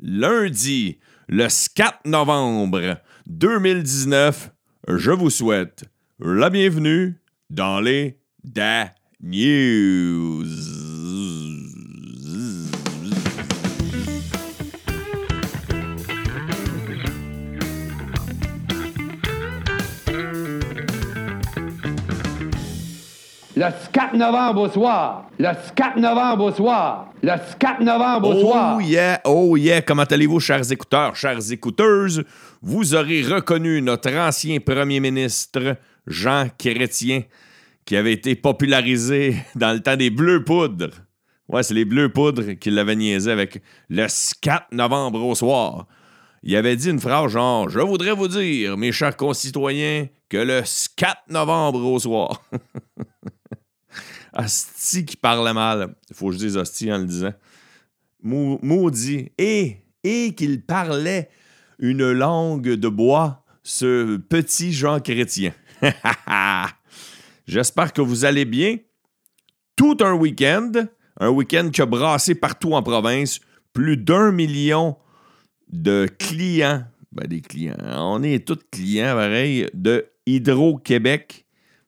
lundi, le 4 novembre 2019. Je vous souhaite la bienvenue dans les Da News. Le 4 novembre au soir. Le 4 novembre au soir. Le 4 novembre au soir. Oh yeah, oh yeah, comment allez-vous, chers écouteurs, chères écouteuses? Vous aurez reconnu notre ancien premier ministre, Jean Chrétien, qui avait été popularisé dans le temps des Bleus Poudres. Ouais, c'est les Bleus Poudres qui l'avaient niaisé avec le 4 novembre au soir. Il avait dit une phrase genre Je voudrais vous dire, mes chers concitoyens, que le 4 novembre au soir. Asti qui parlait mal. Il faut que je dise Asti en le disant. Mau- Maudit. Et, et qu'il parlait une langue de bois, ce petit Jean Chrétien. J'espère que vous allez bien. Tout un week-end. Un week-end qui a brassé partout en province. Plus d'un million de clients. Ben, des clients. On est tous clients, pareil, de Hydro-Québec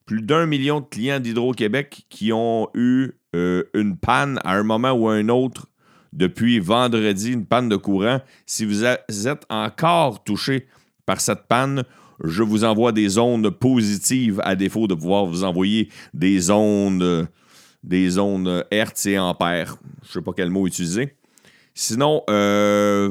plus d'un million de clients d'Hydro-Québec qui ont eu euh, une panne à un moment ou à un autre depuis vendredi, une panne de courant. Si vous êtes encore touché par cette panne, je vous envoie des ondes positives à défaut de pouvoir vous envoyer des ondes, des Hertz et ampères. Je ne sais pas quel mot utiliser. Sinon, euh,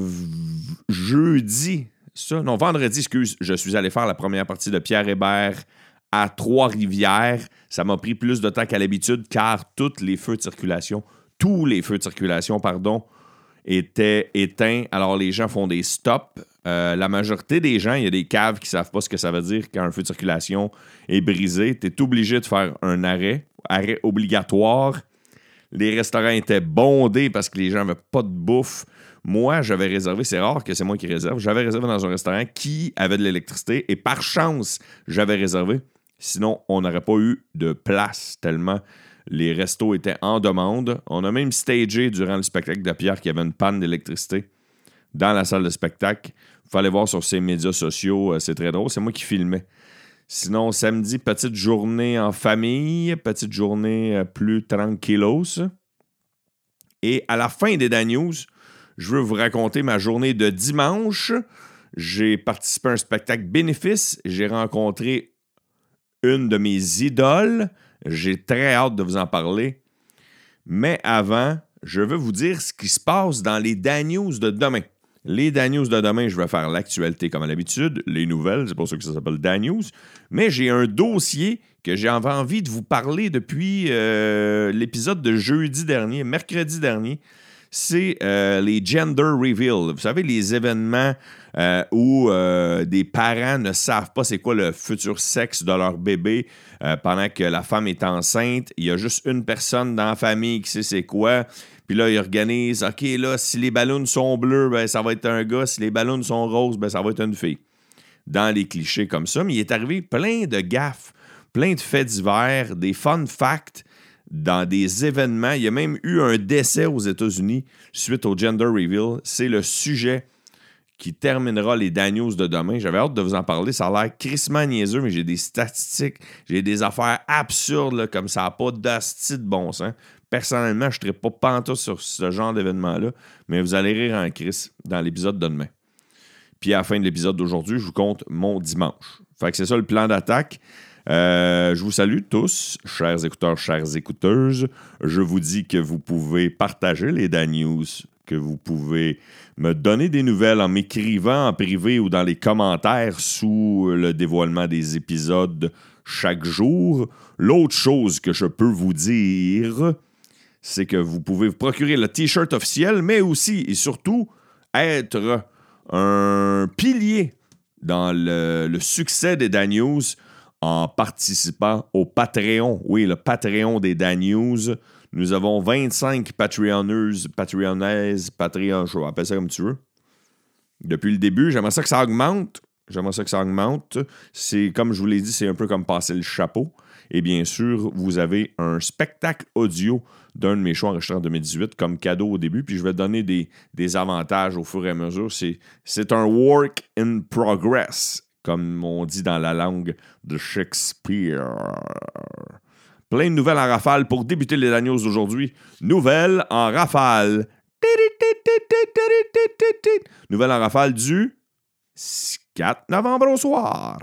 jeudi, ça, non, vendredi, excuse, je suis allé faire la première partie de Pierre Hébert à Trois-Rivières. Ça m'a pris plus de temps qu'à l'habitude car tous les feux de circulation, tous les feux de circulation, pardon, étaient éteints. Alors les gens font des stops. Euh, la majorité des gens, il y a des caves qui savent pas ce que ça veut dire quand un feu de circulation est brisé. Tu es obligé de faire un arrêt, arrêt obligatoire. Les restaurants étaient bondés parce que les gens n'avaient pas de bouffe. Moi, j'avais réservé, c'est rare que c'est moi qui réserve, j'avais réservé dans un restaurant qui avait de l'électricité et par chance, j'avais réservé. Sinon, on n'aurait pas eu de place tellement les restos étaient en demande. On a même stagé durant le spectacle de Pierre qu'il y avait une panne d'électricité dans la salle de spectacle. Il fallait voir sur ses médias sociaux, euh, c'est très drôle. C'est moi qui filmais. Sinon, samedi, petite journée en famille, petite journée euh, plus tranquillos. Et à la fin des Dan News, je veux vous raconter ma journée de dimanche. J'ai participé à un spectacle bénéfice. J'ai rencontré une de mes idoles. J'ai très hâte de vous en parler. Mais avant, je veux vous dire ce qui se passe dans les Dan News de demain. Les Dan News de demain, je vais faire l'actualité comme à l'habitude, les nouvelles, c'est pour ça que ça s'appelle Dan News. Mais j'ai un dossier que j'avais envie de vous parler depuis euh, l'épisode de jeudi dernier, mercredi dernier. C'est euh, les gender reveal. Vous savez, les événements euh, où euh, des parents ne savent pas c'est quoi le futur sexe de leur bébé pendant que la femme est enceinte. Il y a juste une personne dans la famille qui sait c'est quoi. Puis là, ils organisent, OK, là, si les ballons sont bleus, ben, ça va être un gars. Si les ballons sont roses, ben, ça va être une fille. Dans les clichés comme ça. Mais il est arrivé plein de gaffes, plein de faits divers, des fun facts dans des événements. Il y a même eu un décès aux États-Unis suite au gender reveal. C'est le sujet qui terminera les Daniels de demain. J'avais hâte de vous en parler. Ça a l'air crissement niaiseux, mais j'ai des statistiques, j'ai des affaires absurdes, comme ça pas d'asti de bon sens. Personnellement, je ne serai pas pantoute sur ce genre d'événement-là, mais vous allez rire en crise dans l'épisode de demain. Puis à la fin de l'épisode d'aujourd'hui, je vous compte mon dimanche. Fait que c'est ça le plan d'attaque. Euh, je vous salue tous, chers écouteurs, chères écouteuses. Je vous dis que vous pouvez partager les Dan News, que vous pouvez me donner des nouvelles en m'écrivant en privé ou dans les commentaires sous le dévoilement des épisodes chaque jour. L'autre chose que je peux vous dire, c'est que vous pouvez vous procurer le t-shirt officiel, mais aussi et surtout être un pilier dans le, succès des Dan News en participant au Patreon. Oui, le Patreon des Dan News. Nous avons 25 Patreonneuses, Patreonnaises, Patreon, je appeler ça comme tu veux. Depuis le début, j'aimerais ça que ça augmente. J'aimerais ça que ça augmente. C'est comme je vous l'ai dit, c'est un peu comme passer le chapeau. Et bien sûr, vous avez un spectacle audio d'un de mes shows enregistrés en 2018 comme cadeau au début. Puis je vais donner des, des avantages au fur et à mesure. C'est un work in progress, comme on dit dans la langue de Shakespeare. Plein de nouvelles en rafale pour débuter les agneaux d'aujourd'hui. Nouvelles en rafale. Nouvelles en rafale du 4 novembre au soir.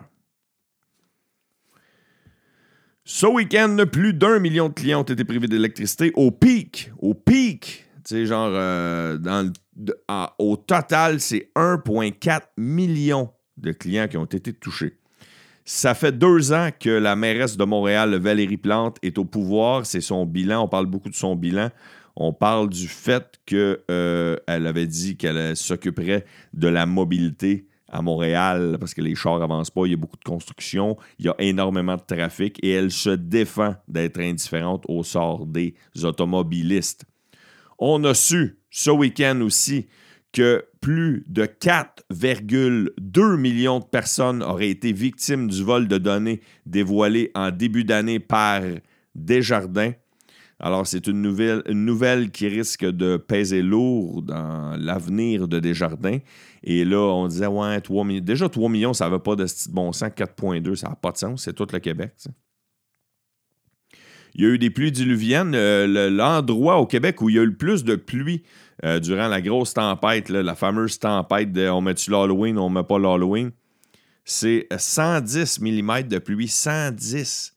Ce week-end, plus d'un million de clients ont été privés d'électricité au pic. Au pic. Tu sais, genre, euh, au total, c'est 1,4 million de clients qui ont été touchés. Ça fait deux ans que la mairesse de Montréal, Valérie Plante, est au pouvoir. C'est son bilan. On parle beaucoup de son bilan. On parle du fait qu'elle euh, avait dit qu'elle s'occuperait de la mobilité à Montréal parce que les chars n'avancent pas, il y a beaucoup de construction, il y a énormément de trafic et elle se défend d'être indifférente au sort des automobilistes. On a su ce week-end aussi que plus de 4,2 millions de personnes auraient été victimes du vol de données dévoilé en début d'année par Desjardins. Alors, c'est une nouvelle, qui risque de peser lourd dans l'avenir de Desjardins. Et là, on disait, ouais, 3 millions. Déjà, 3 millions, ça ne va pas de bon sens. 4,2, ça n'a pas de sens. C'est tout le Québec. Il y a eu des pluies diluviennes. Euh, l'endroit au Québec où il y a eu le plus de pluie euh, durant la grosse tempête, la fameuse tempête de on met-tu l'Halloween, on met pas l'Halloween, c'est 110 mm de pluie. 110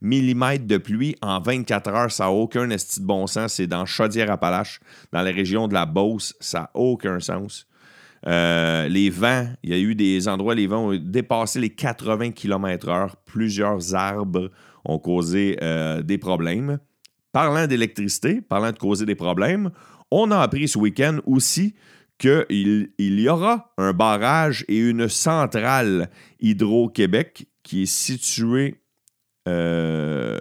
mm de pluie en 24 heures. Ça n'a aucun esti de bon sens. C'est dans Chaudière-Appalaches, dans la région de la Beauce. Ça n'a aucun sens. Euh, les vents, il y a eu des endroits, les vents ont dépassé les 80 km/h. Plusieurs arbres ont causé euh, des problèmes. Parlant d'électricité, parlant de causer des problèmes, on a appris ce week-end aussi qu'il il y aura un barrage et une centrale Hydro-Québec qui est située euh,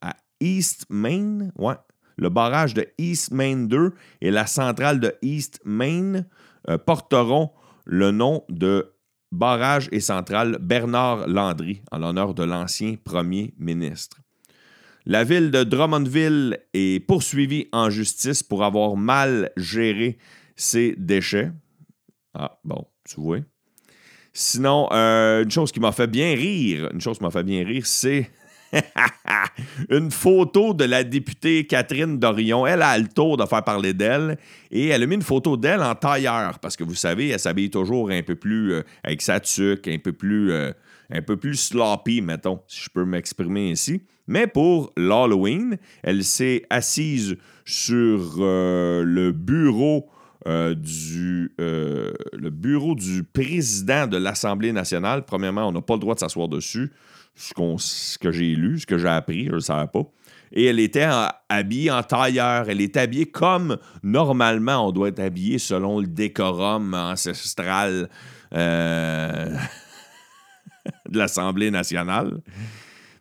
à East Main. Ouais. Le barrage de East Main 2 et la centrale de East Main euh, porteront le nom de barrage et centrale Bernard Landry en l'honneur de l'ancien premier ministre. La ville de Drummondville est poursuivie en justice pour avoir mal géré ses déchets. Ah, bon, tu vois. Sinon, euh, une chose qui m'a fait bien rire, une chose qui m'a fait bien rire, c'est une photo de la députée Catherine Dorion. Elle a le tour de faire parler d'elle et elle a mis une photo d'elle en tailleur parce que vous savez, elle s'habille toujours un peu plus euh, avec sa tuque, un peu plus, euh, un peu plus sloppy, mettons, si je peux m'exprimer ainsi. Mais pour l'Halloween, elle s'est assise sur le bureau euh, du euh, le bureau du président de l'Assemblée nationale. Premièrement, on n'a pas le droit de s'asseoir dessus, ce, que j'ai lu, ce que j'ai appris, je ne le savais pas. Et elle était habillée en tailleur. Elle était habillée comme normalement on doit être habillé selon le décorum ancestral euh, de l'Assemblée nationale.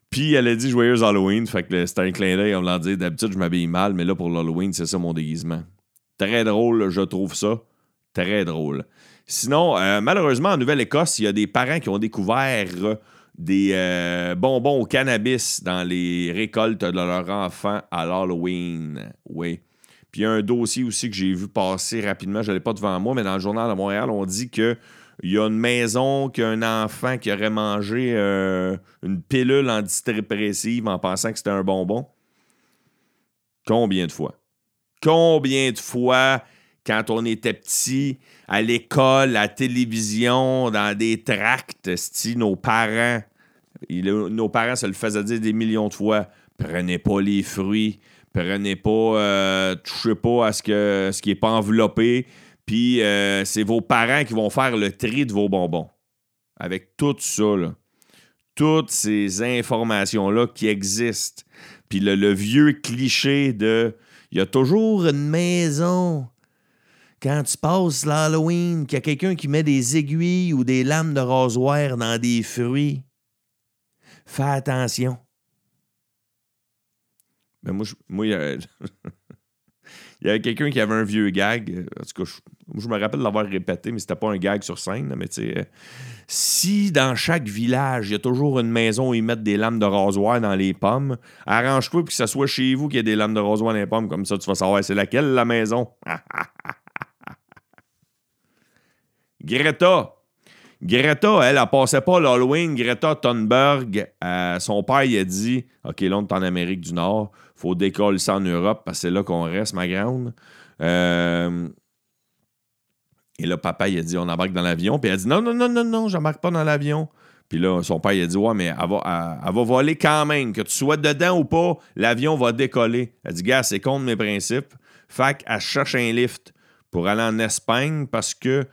Puis elle a dit Joyeuse Halloween. Fait que c'était un clin d'œil. On l'a dit d'habitude, je m'habille mal, mais là, pour l'Halloween, c'est ça mon déguisement. Très drôle, je trouve ça. Très drôle. Sinon, euh, malheureusement, en Nouvelle-Écosse, il y a des parents qui ont découvert des euh, bonbons au cannabis dans les récoltes de leurs enfants à l'Halloween. Oui. Puis il y a un dossier aussi que j'ai vu passer rapidement, je ne l'ai pas devant moi, mais dans le journal de Montréal, on dit que il y a une maison qu'un enfant qui aurait mangé euh, une pilule antidépressive en pensant que c'était un bonbon? Combien de fois? Combien de fois, quand on était petit, à l'école, à la télévision, dans des tracts, nos parents, nos parents se le faisaient dire des millions de fois prenez pas les fruits, prenez pas, euh, touchez pas à ce, ce qui n'est pas enveloppé, puis euh, c'est vos parents qui vont faire le tri de vos bonbons. Avec tout ça, toutes ces informations-là qui existent. Puis le vieux cliché de il y a toujours une maison. Quand tu passes l'Halloween, qu'il y a quelqu'un qui met des aiguilles ou des lames de rasoir dans des fruits, fais attention. Ben moi, moi, il y, avait quelqu'un qui avait un vieux gag. En tout cas, Je me rappelle l'avoir répété, mais c'était pas un gag sur scène. Mais tu sais, euh, si dans chaque village, il y a toujours une maison où ils mettent des lames de rasoir dans les pommes, arrange-toi pour que ce soit chez vous qu'il y ait des lames de rasoir dans les pommes. Comme ça, tu vas savoir c'est laquelle la maison. Greta. Greta, elle, elle passait pas l'Halloween. Greta Thunberg, euh, son père, il a dit OK, là, on est en Amérique du Nord. faut décoller ça en Europe parce que c'est là qu'on reste, ma grande. Euh, et là, papa, il a dit on embarque dans l'avion. Puis elle a dit non, non, non, non, non, j'embarque pas dans l'avion. Puis là, son père, il a dit ouais, mais elle va, elle va voler quand même. Que tu sois dedans ou pas, l'avion va décoller. Elle a dit gars, c'est contre mes principes. Fait qu'elle cherche un lift pour aller en Espagne parce que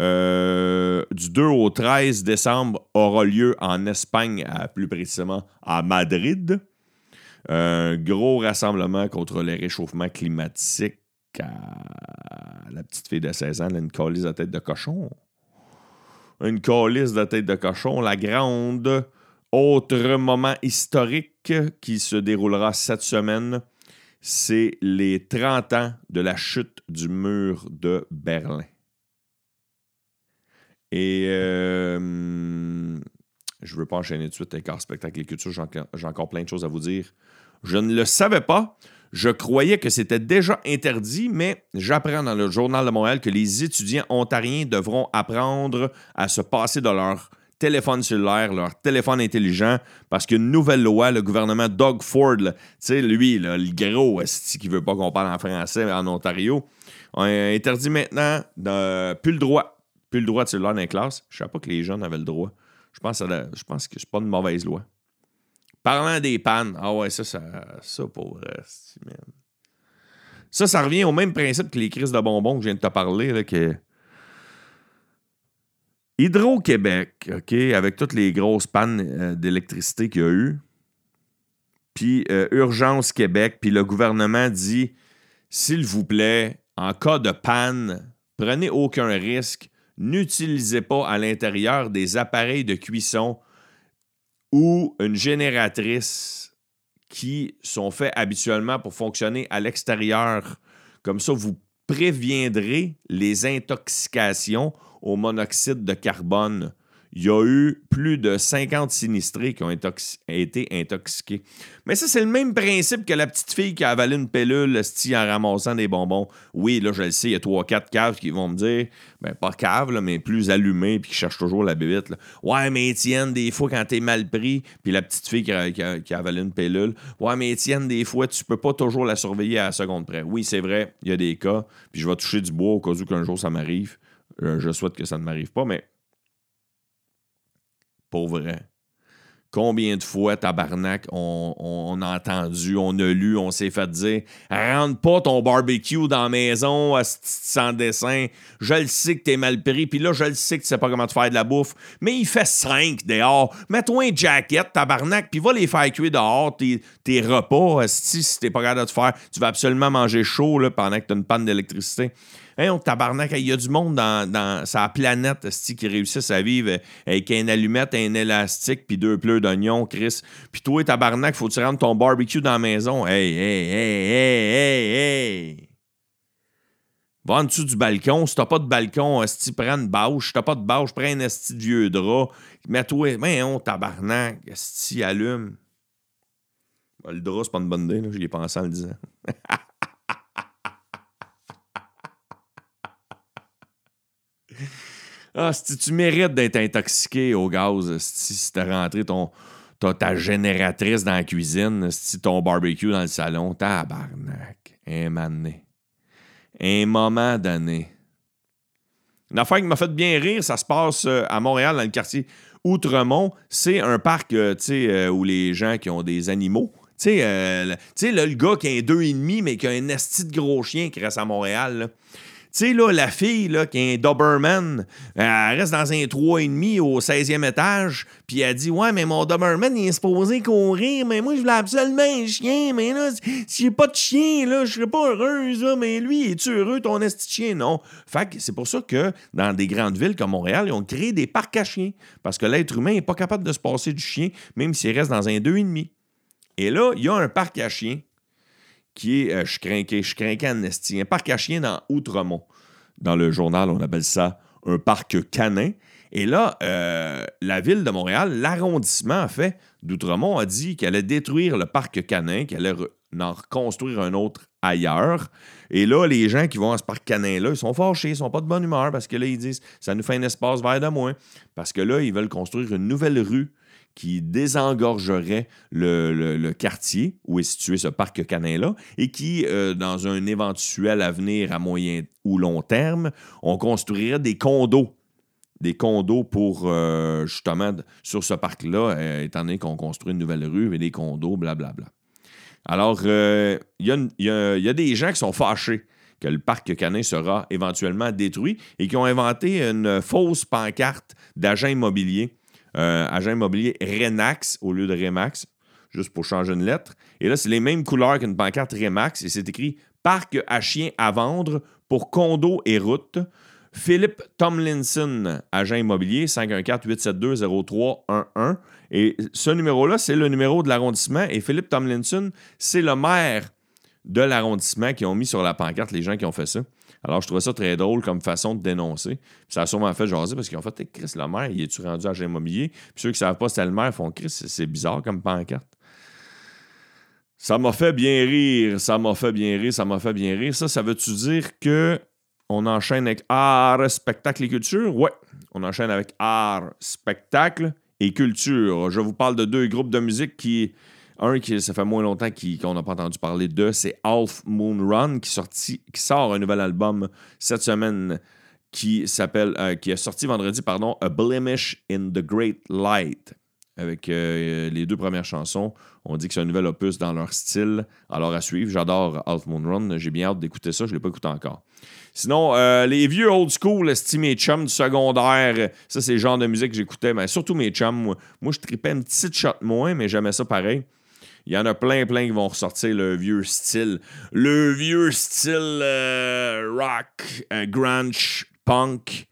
euh, du 2 au 13 décembre aura lieu en Espagne, plus précisément à Madrid. Un gros rassemblement contre le réchauffement climatique. la petite fille de 16 ans, une colisse de tête de cochon. Une colisse de tête de cochon. La grande autre moment historique qui se déroulera cette semaine, c'est les 30 ans de la chute du mur de Berlin. Et euh, je ne veux pas enchaîner tout de suite avec spectacle et culture. J'ai encore plein de choses à vous dire. Je ne le savais pas. Je croyais que c'était déjà interdit, mais j'apprends dans le Journal de Montréal que les étudiants ontariens devront apprendre à se passer de leur téléphone cellulaire, leur téléphone intelligent, parce qu'une nouvelle loi, le gouvernement Doug Ford, tu sais, lui, le gros qui veut pas qu'on parle en français en Ontario, a interdit maintenant de, plus le droit plus le droit de cellulaire dans les classes. Je ne savais pas que les jeunes avaient le droit. Je pense, que, je pense que c'est pas une mauvaise loi. Parlant des pannes, ah ouais, ça, ça, ça pour Ça, ça revient au même principe que les crises de bonbons que je viens de te parler, là, que Hydro-Québec, OK, avec toutes les grosses pannes euh, d'électricité qu'il y a eu, puis euh, Urgence Québec, puis le gouvernement dit, s'il vous plaît, en cas de panne, prenez aucun risque, n'utilisez pas à l'intérieur des appareils de cuisson ou une génératrice qui sont faits habituellement pour fonctionner à l'extérieur. Comme ça, vous préviendrez les intoxications au monoxyde de carbone il y a eu plus de 50 sinistrés qui ont été intoxiqués. Mais ça, c'est le même principe que la petite fille qui a avalé une pilule en ramassant des bonbons. Oui, là, je le sais, il y a trois, quatre caves qui vont me dire, ben pas caves, mais plus allumées, puis qui cherchent toujours la bébite. Ouais, mais Étienne, des fois, quand t'es mal pris, puis la petite fille qui a, avalé une pilule, ouais, mais Étienne, des fois, tu peux pas toujours la surveiller à la seconde près. Oui, c'est vrai, il y a des cas, puis je vais toucher du bois au cas où qu'un jour ça m'arrive. Euh, je souhaite que ça ne m'arrive pas, mais pour vrai. Combien de fois, tabarnak, on, a entendu, on a lu, on s'est fait dire Rentre pas ton barbecue dans la maison sans dessin. Je le sais que t'es mal pris, puis là, je le sais que tu sais pas comment te faire de la bouffe. Mais il fait 5 dehors. Mets-toi un jacket, tabarnak, puis va les faire cuire dehors, tes, tes repas. Si t'es pas capable de te faire, tu vas absolument manger chaud là, pendant que t'as une panne d'électricité. Hein, on tabarnak, il y a du monde dans, sa planète qui réussissent à vivre avec un allumette, un élastique, puis deux pleurs d'oignons, Chris. Puis toi, tabarnak, faut que tu rentres ton barbecue dans la maison. Hey, hey, hey, hey, hey, hey. Va en dessous du balcon. Si t'as pas de balcon, esti, prends une bâche. Si t'as pas de bâche, prends un esti de vieux drap. Mets-toi, mais on tabarnak, esti, allume. Le drap, c'est pas une bonne idée, j'y ai pensé en le disant. Ah, si tu mérites d'être intoxiqué au gaz, si t'as rentré ton, ta génératrice dans la cuisine, si ton barbecue dans le salon, tabarnak, un moment Un moment donné. Une affaire qui m'a fait bien rire, ça se passe euh, à Montréal, dans le quartier Outremont. C'est un parc euh, euh, où les gens qui ont des animaux, tu sais, le gars qui a un deux et demi, mais qui a un esti de gros chien qui reste à Montréal. Sais, là, la fille, là, qui est un Doberman, elle reste dans un 3,5 au 16e étage, puis elle dit Ouais, mais mon Doberman, il est supposé courir, mais moi, je voulais absolument un chien, mais là, si j'ai pas de chien, là, je serais pas heureuse, là, mais lui, es-tu heureux, ton esti chien? Non. Fait que c'est pour ça que dans des grandes villes comme Montréal, ils ont créé des parcs à chiens, parce que l'être humain n'est pas capable de se passer du chien, même s'il reste dans un 2,5. Et là, il y a un parc à chiens qui est, euh, je crains je un parc à chiens dans Outremont. Dans le journal, on appelle ça un parc canin. Et là, euh, la ville de Montréal, l'arrondissement a fait, d'Outremont a dit qu'elle allait détruire le parc canin, qu'elle allait en reconstruire un autre ailleurs. Et là, les gens qui vont à ce parc canin-là, ils sont fâchés, ils sont pas de bonne humeur parce que là, ils disent ça nous fait un espace vert de moins. Parce que là, ils veulent construire une nouvelle rue qui désengorgerait le, quartier où est situé ce parc canin-là et qui, euh, dans un éventuel avenir à moyen ou long terme, on construirait des condos. Des condos pour, euh, justement, sur ce parc-là, euh, étant donné qu'on construit une nouvelle rue et des condos, blablabla. Alors, il y, a des gens qui sont fâchés que le parc canin sera éventuellement détruit et qui ont inventé une fausse pancarte d'agent immobilier euh, agent immobilier Renax au lieu de Remax, juste pour changer une lettre. Et là, c'est les mêmes couleurs qu'une pancarte Remax et c'est écrit Parc à chiens à vendre pour condo et route. Philippe Tomlinson, agent immobilier, 514-872-0311. Et ce numéro-là, c'est le numéro de l'arrondissement. Et Philippe Tomlinson, c'est le maire de l'arrondissement qui ont mis sur la pancarte les gens qui ont fait ça. Alors, je trouvais ça très drôle comme façon de dénoncer. ça a sûrement fait jaser parce qu'ils ont fait Chris, le maire, il est-tu rendu agent immobilier? Puis ceux qui ne savent pas c'était le maire font Chris, c'est bizarre comme pancarte. Ça m'a fait bien rire, ça m'a fait bien rire, ça m'a fait bien rire. Ça, ça veut-tu dire que on enchaîne avec art, spectacle et culture? Ouais, on enchaîne avec art, spectacle et culture. Je vous parle de deux groupes de musique qui un qui ça fait moins longtemps qu'on n'a pas entendu parler de, c'est Half Moon Run qui, qui sort un nouvel album cette semaine qui s'appelle euh, qui est sorti vendredi pardon A Blemish in the Great Light avec euh, les deux premières chansons. On dit que c'est un nouvel opus dans leur style. Alors à suivre, j'adore Half Moon Run. J'ai bien hâte d'écouter ça. Je ne l'ai pas écouté encore. Sinon, euh, les vieux old school, estimés chums du secondaire, ça c'est le genre de musique que j'écoutais, mais surtout mes chums. Moi, moi je tripais une petite shot moins, mais j'aimais ça pareil. Il y en a plein, plein qui vont ressortir le vieux style. Le vieux style euh, rock, euh, grunge, punk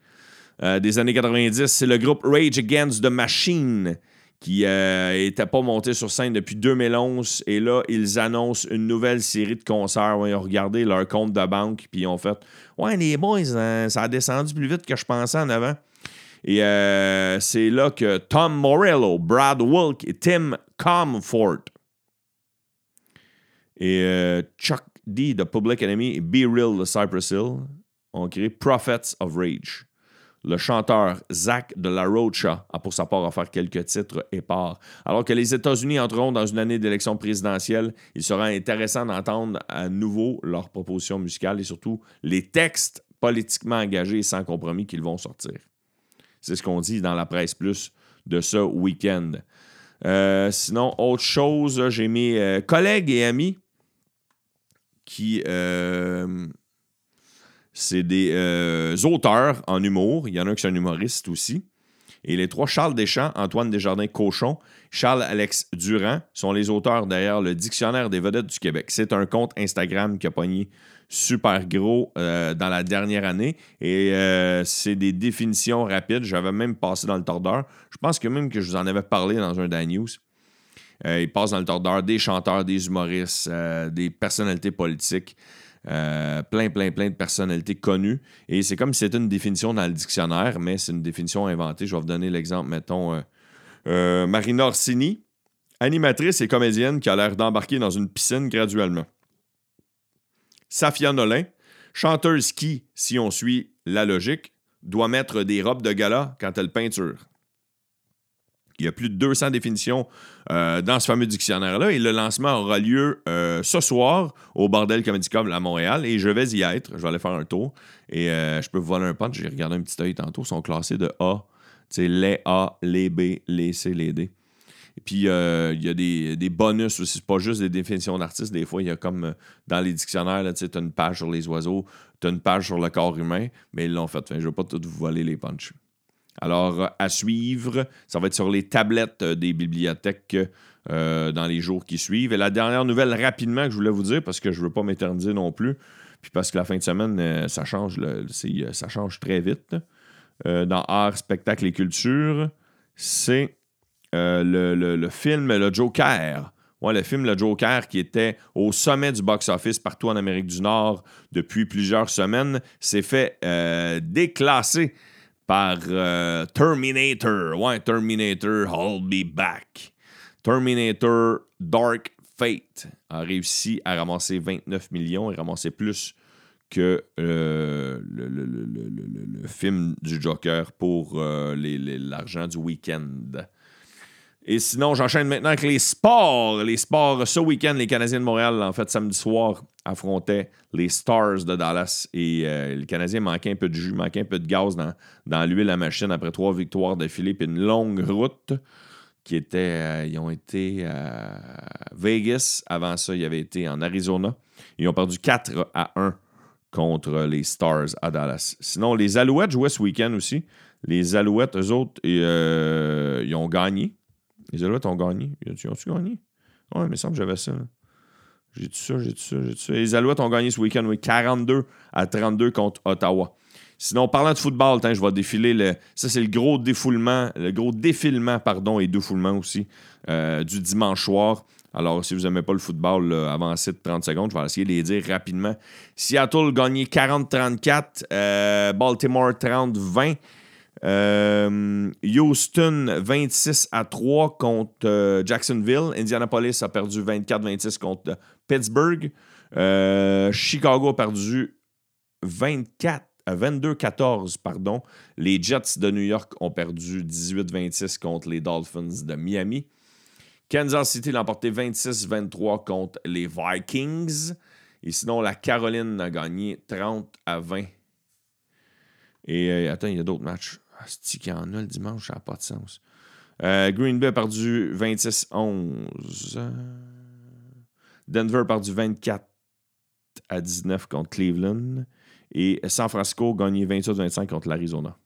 euh, des années 90. C'est le groupe Rage Against the Machine qui n'était pas monté sur scène depuis 2011. Et là, ils annoncent une nouvelle série de concerts. ils ont regardé leur compte de banque, puis ils ont fait Ouais, les boys, hein, ça a descendu plus vite que je pensais en avant. Et c'est là que Tom Morello, Brad Wilk et Tim Comfort et euh, Chuck D de Public Enemy et Be Real de Cypress Hill ont créé Prophets of Rage. Le chanteur Zach de La Rocha a pour sa part offert quelques titres épars. Alors que les États-Unis entreront dans une année d'élection présidentielle, il sera intéressant d'entendre à nouveau leurs propositions musicales et surtout les textes politiquement engagés et sans compromis qu'ils vont sortir. C'est ce qu'on dit dans la presse plus de ce week-end. Euh, sinon, autre chose, j'ai mes euh, collègues et amis qui. Euh, c'est des auteurs en humour. Il y en a un qui est un humoriste aussi. Et les trois, Charles Deschamps, Antoine Desjardins-Cochon, Charles-Alex Durand, sont les auteurs derrière le Dictionnaire des vedettes du Québec. C'est un compte Instagram qui a pogné super gros dans la dernière année. Et c'est des définitions rapides. J'avais même passé dans le tordeur. Je pense que même que je vous en avais parlé dans un Dan News. Euh, il passe dans le tordeur des chanteurs, des humoristes, euh, des personnalités politiques. Euh, plein, plein, plein de personnalités connues. Et c'est comme si c'était une définition dans le dictionnaire, mais c'est une définition inventée. Je vais vous donner l'exemple, mettons, Marina Orsini, animatrice et comédienne qui a l'air d'embarquer dans une piscine graduellement. Safia Nolin, chanteuse qui, si on suit la logique, doit mettre des robes de gala quand elle peinture. Il y a plus de 200 définitions euh, dans ce fameux dictionnaire-là et le lancement aura lieu euh, ce soir au Bordel Comedy Club à Montréal et je vais y être. Je vais aller faire un tour et euh, je peux vous voler un punch. J'ai regardé un petit œil tantôt. Ils sont classés de A. Sais, les A, les B, les C, les D. Et puis, il y a des, bonus aussi. C'est pas juste des définitions d'artistes. Des fois, il y a comme dans les dictionnaires, tu as une page sur les oiseaux, tu as une page sur le corps humain, mais ils l'ont fait. je ne veux pas tout vous voler les punches. Alors, à suivre, ça va être sur les tablettes euh, des bibliothèques euh, dans les jours qui suivent. Et la dernière nouvelle, rapidement, que je voulais vous dire, parce que je ne veux pas m'éterniser non plus, puis parce que la fin de semaine, euh, ça, change, ça change très vite. dans art, spectacle et culture, c'est le, film Le Joker Ouais, le film Le Joker, qui était au sommet du box-office partout en Amérique du Nord depuis plusieurs semaines, s'est fait euh, déclasser par euh, Terminator. Ouais, Terminator, Hold Me Back. Terminator Dark Fate a réussi à ramasser 29 millions et ramasser plus que euh, le, film du Joker pour euh, l'argent du week-end. Et sinon, j'enchaîne maintenant avec les sports. Les sports, ce week-end, les Canadiens de Montréal, en fait, samedi soir, affrontaient les Stars de Dallas. Et euh, les Canadiens manquaient un peu de jus, manquaient un peu de gaz dans, dans l'huile à machine après trois victoires d'affilée, puis une longue route qui était. euh, ils ont été à Vegas. Avant ça, ils avaient été en Arizona. Ils ont perdu 4 à 1 contre les Stars à Dallas. Sinon, les Alouettes jouaient ce week-end aussi. Les Alouettes, eux autres, et, euh, ils ont gagné. Les Alouettes ont gagné. Ils ont-tu gagné? Ouais, il me semble que j'avais ça. J'ai tout ça, j'ai tout ça, j'ai tout ça. Les Alouettes ont gagné ce week-end, oui, 42 à 32 contre Ottawa. Sinon, parlant de football, je vais défiler le. Ça, c'est le gros défoulement, le gros défilement, pardon, et défoulement aussi, euh, du dimanche soir. Alors, si vous n'aimez pas le football, là, avancez de 30 secondes, je vais essayer de les dire rapidement. Seattle gagné 40-34, euh, Baltimore 30-20. Euh, Houston 26 à 3 contre euh, Jacksonville. Indianapolis a perdu 24-26 contre euh, Pittsburgh. Chicago a perdu 24 à 22-14, pardon. Les Jets de New York ont perdu 18-26 contre les Dolphins de Miami. Kansas City l'a emporté 26-23 contre les Vikings. Et sinon, la Caroline a gagné 30 à 20. Et attends, il y a d'autres matchs. C'est qu'il y en a le dimanche, ça n'a pas de sens. Euh, Green Bay a perdu 26-11. Euh, Denver a perdu 24 à 19 contre Cleveland. Et San Francisco a gagné 28-25 contre l'Arizona.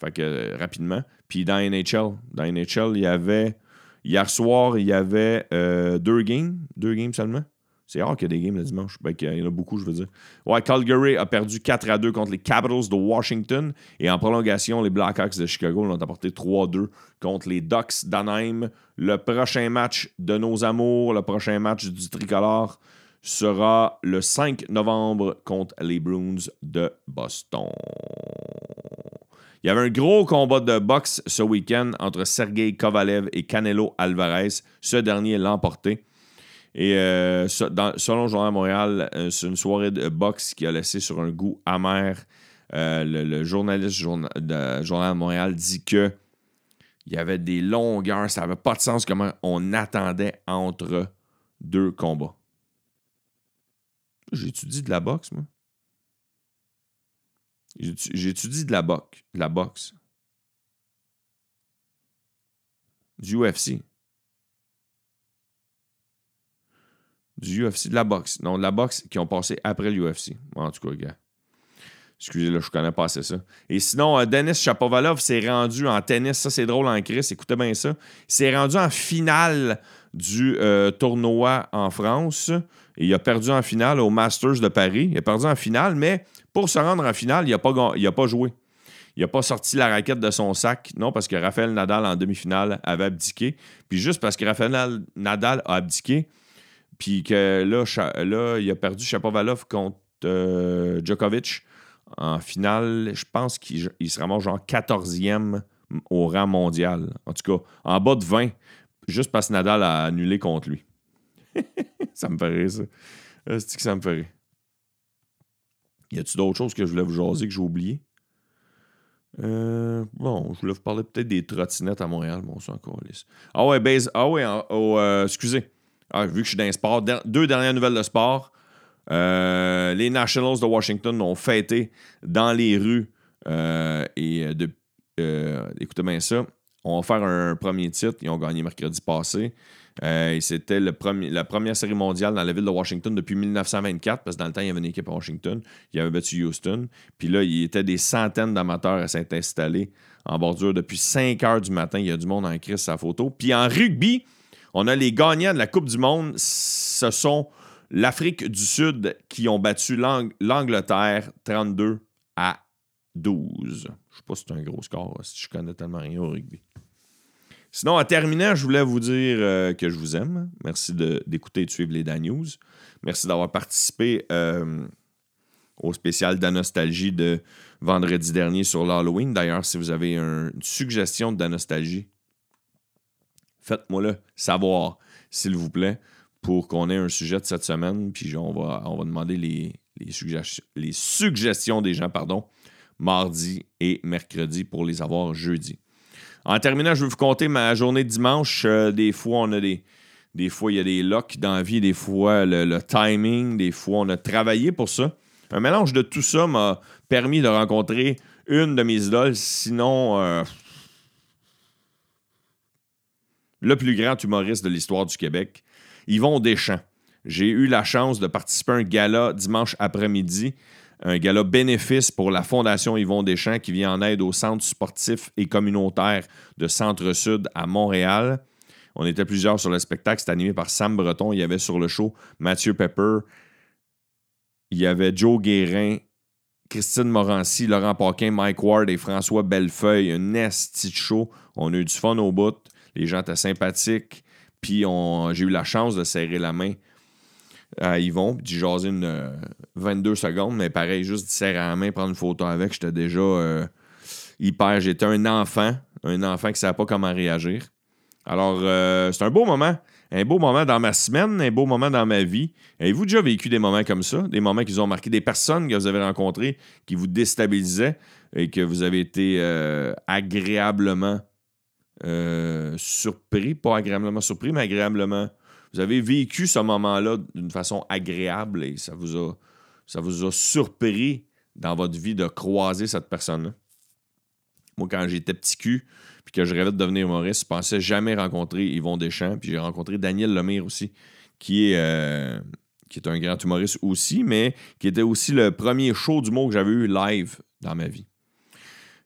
Fait que euh, rapidement. Puis dans NHL, dans NHL, il y avait. Hier soir, il y avait euh, deux games. Deux games seulement. C'est rare qu'il y ait des games le dimanche. Ben, qu'il y en a beaucoup, je veux dire. Ouais, Calgary a perdu 4 à 2 contre les Capitals de Washington. Et en prolongation, les Blackhawks de Chicago l'ont apporté 3-2 contre les Ducks d'Anaheim. Le prochain match de nos amours, le prochain match du tricolore, sera le 5 novembre contre les Bruins de Boston. Il y avait un gros combat de boxe ce week-end entre Sergei Kovalev et Canelo Alvarez. Ce dernier l'a emporté. Et euh, selon le Journal de Montréal, euh, c'est une soirée de boxe qui a laissé sur un goût amer. Euh, le, journaliste journa- de Journal Montréal dit que il y avait des longueurs, ça n'avait pas de sens comment on attendait entre deux combats. J'étudie de la boxe, moi. J'étu- J'étudie de la boxe. De la boxe. Du UFC. Du UFC, de la boxe. Non, de la boxe qui ont passé après l'UFC. En tout cas, gars. Excusez, là, je connais pas assez ça. Et sinon, euh, Denis Chapovalov s'est rendu en tennis. Ça, c'est drôle en crise. Écoutez bien ça. Il s'est rendu en finale du euh, tournoi en France. Et il a perdu en finale au Masters de Paris. Il a perdu en finale, mais pour se rendre en finale, il n'a pas, pas joué. Il n'a pas sorti la raquette de son sac. Non, parce que Raphaël Nadal, en demi-finale, avait abdiqué. Puis juste parce que Raphaël Nadal a abdiqué, puis que là, là, il a perdu Chapovalov contre euh, Djokovic en finale. Je pense qu'il il se ramasse genre 14e au rang mondial. En tout cas, en bas de 20, juste parce que Nadal a annulé contre lui. ça me rire, ça. C'est que ça me rire? Y a-tu d'autres choses que je voulais vous jaser que j'ai oublié? Euh, bon, je voulais vous parler peut-être des trottinettes à Montréal, mais on s'en. Ah ouais, base, ah ouais, euh, excusez. Ah, vu que je suis dans le sport, der- deux dernières nouvelles de sport. Euh, les Nationals de Washington ont fêté dans les rues euh, et euh, de, écoutez bien ça. On va faire un premier titre. Ils ont gagné mercredi passé. C'était la première série mondiale dans la ville de Washington depuis 1924, parce que dans le temps, il y avait une équipe à Washington. Il avait battu Houston. Puis là, il y était des centaines d'amateurs à s'être installés en bordure depuis 5 heures du matin. Il y a du monde en crise sa photo. Puis en rugby, on a les gagnants de la Coupe du Monde. Ce sont l'Afrique du Sud qui ont battu l'Ang- l'Angleterre 32 à 12. Je sais pas si c'est un gros score, si je connais tellement rien au rugby. Sinon, en terminant, je voulais vous dire euh, que je vous aime. Merci d'écouter et de suivre les Dan News. Merci d'avoir participé euh, au spécial de Nostalgie de vendredi dernier sur l'Halloween. D'ailleurs, si vous avez un- une suggestion de Nostalgie, faites-moi-le savoir, s'il vous plaît, pour qu'on ait un sujet de cette semaine. Puis on va, on va demander les, les, suggestions, les suggestions des gens, pardon, mardi et mercredi pour les avoir jeudi. En terminant, je vais vous compter ma journée de dimanche. Euh, des fois, on a des. Des fois, il y a des locks dans la vie, des fois, le, le timing, des fois, on a travaillé pour ça. Un mélange de tout ça m'a permis de rencontrer une de mes idoles, sinon euh, le plus grand humoriste de l'histoire du Québec, Yvon Deschamps. J'ai eu la chance de participer à un gala dimanche après-midi, un gala bénéfice pour la Fondation Yvon Deschamps qui vient en aide au centre sportif et communautaire de Centre-Sud à Montréal. On était plusieurs sur le spectacle. C'était animé par Sam Breton. Il y avait sur le show Mathieu Pepper. Il y avait Joe Guérin, Christine Morancy, Laurent Paquin, Mike Ward et François Bellefeuille. Un esti show. On a eu du fun au bout. Les gens étaient sympathiques. Puis j'ai eu la chance de serrer la main à Yvon. Puis j'ai jasé une euh, 22 secondes. Mais pareil, juste de serrer la main, prendre une photo avec. J'étais déjà euh, hyper. J'étais un enfant. Un enfant qui ne savait pas comment réagir. Alors, euh, c'est un beau moment. Un beau moment dans ma semaine, un beau moment dans ma vie. Avez-vous déjà vécu des moments comme ça? Des moments qui vous ont marqué, des personnes que vous avez rencontrées qui vous déstabilisaient et que vous avez été euh, agréablement euh, surpris, pas agréablement surpris, mais agréablement. Vous avez vécu ce moment-là d'une façon agréable et ça vous a, ça vous a surpris dans votre vie de croiser cette personne-là. Moi, quand j'étais petit cul, puis que je rêvais de devenir humoriste, je pensais jamais rencontrer Yvon Deschamps, puis j'ai rencontré Daniel Lemire aussi, qui est, euh, qui est un grand humoriste aussi, mais qui était aussi le premier show d'humour que j'avais eu live dans ma vie.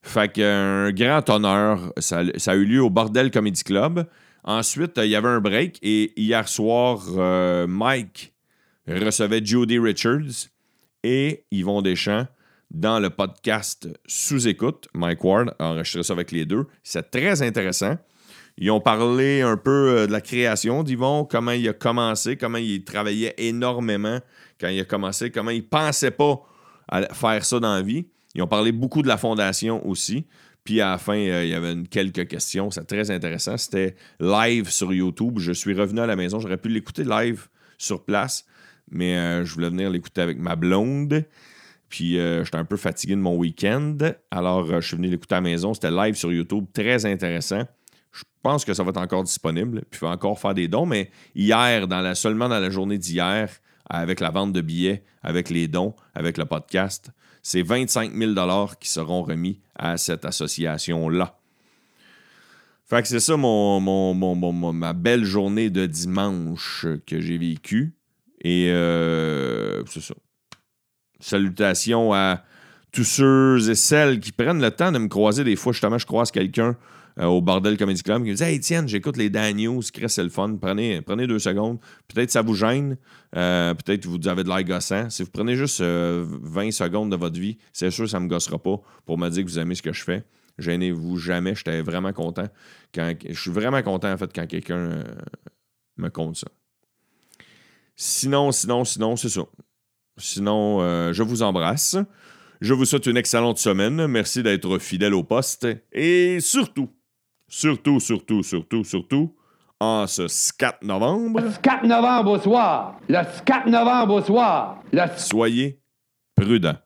Fait qu'un grand honneur, ça, a eu lieu au Bordel Comedy Club. Ensuite, euh, il y avait un break et hier soir, euh, Mike recevait Jody Richards et Yvon Deschamps dans le podcast Sous-écoute. Mike Ward a enregistré ça avec les deux. C'est très intéressant. Ils ont parlé un peu euh, de la création d'Yvon, comment il a commencé, comment il travaillait énormément quand il a commencé, comment il pensait pas faire ça dans la vie. Ils ont parlé beaucoup de la fondation aussi. Puis à la fin, euh, il y avait quelques questions. C'est très intéressant. C'était live sur YouTube. Je suis revenu à la maison. J'aurais pu l'écouter live sur place, mais euh, je voulais venir l'écouter avec ma blonde. Puis euh, j'étais un peu fatigué de mon week-end. Alors euh, je suis venu l'écouter à la maison. C'était live sur YouTube. Très intéressant. Je pense que ça va être encore disponible. Puis il va encore faire des dons. Mais hier, dans seulement dans la journée d'hier, avec la vente de billets, avec les dons, avec le podcast, c'est 25 000 qui seront remis à cette association-là. Fait que c'est ça mon, mon- mon- ma belle journée de dimanche que j'ai vécue. Et euh, c'est ça. Salutations à tous ceux et celles qui prennent le temps de me croiser. Des fois, justement, je croise quelqu'un euh, au Bordel Comedy Club qui me dit Hey, Étienne, j'écoute les Dan News, c'est le fun. Prenez, prenez deux secondes. Peut-être ça vous gêne. Euh, Peut-être vous avez de l'air gossant. Si vous prenez juste euh, 20 secondes de votre vie, c'est sûr que ça ne me gossera pas pour me dire que vous aimez ce que je fais. Gênez-vous jamais. J'étais vraiment content. Quand, je suis vraiment content, en fait, quand quelqu'un euh, me compte ça. Sinon, sinon, sinon, c'est ça. Sinon, euh, je vous embrasse. Je vous souhaite une excellente semaine. Merci d'être fidèle au poste. Et surtout, surtout, surtout, surtout, surtout, en ce 4 novembre, Le 4 novembre au soir. Le 4 novembre au soir. Le soyez prudents.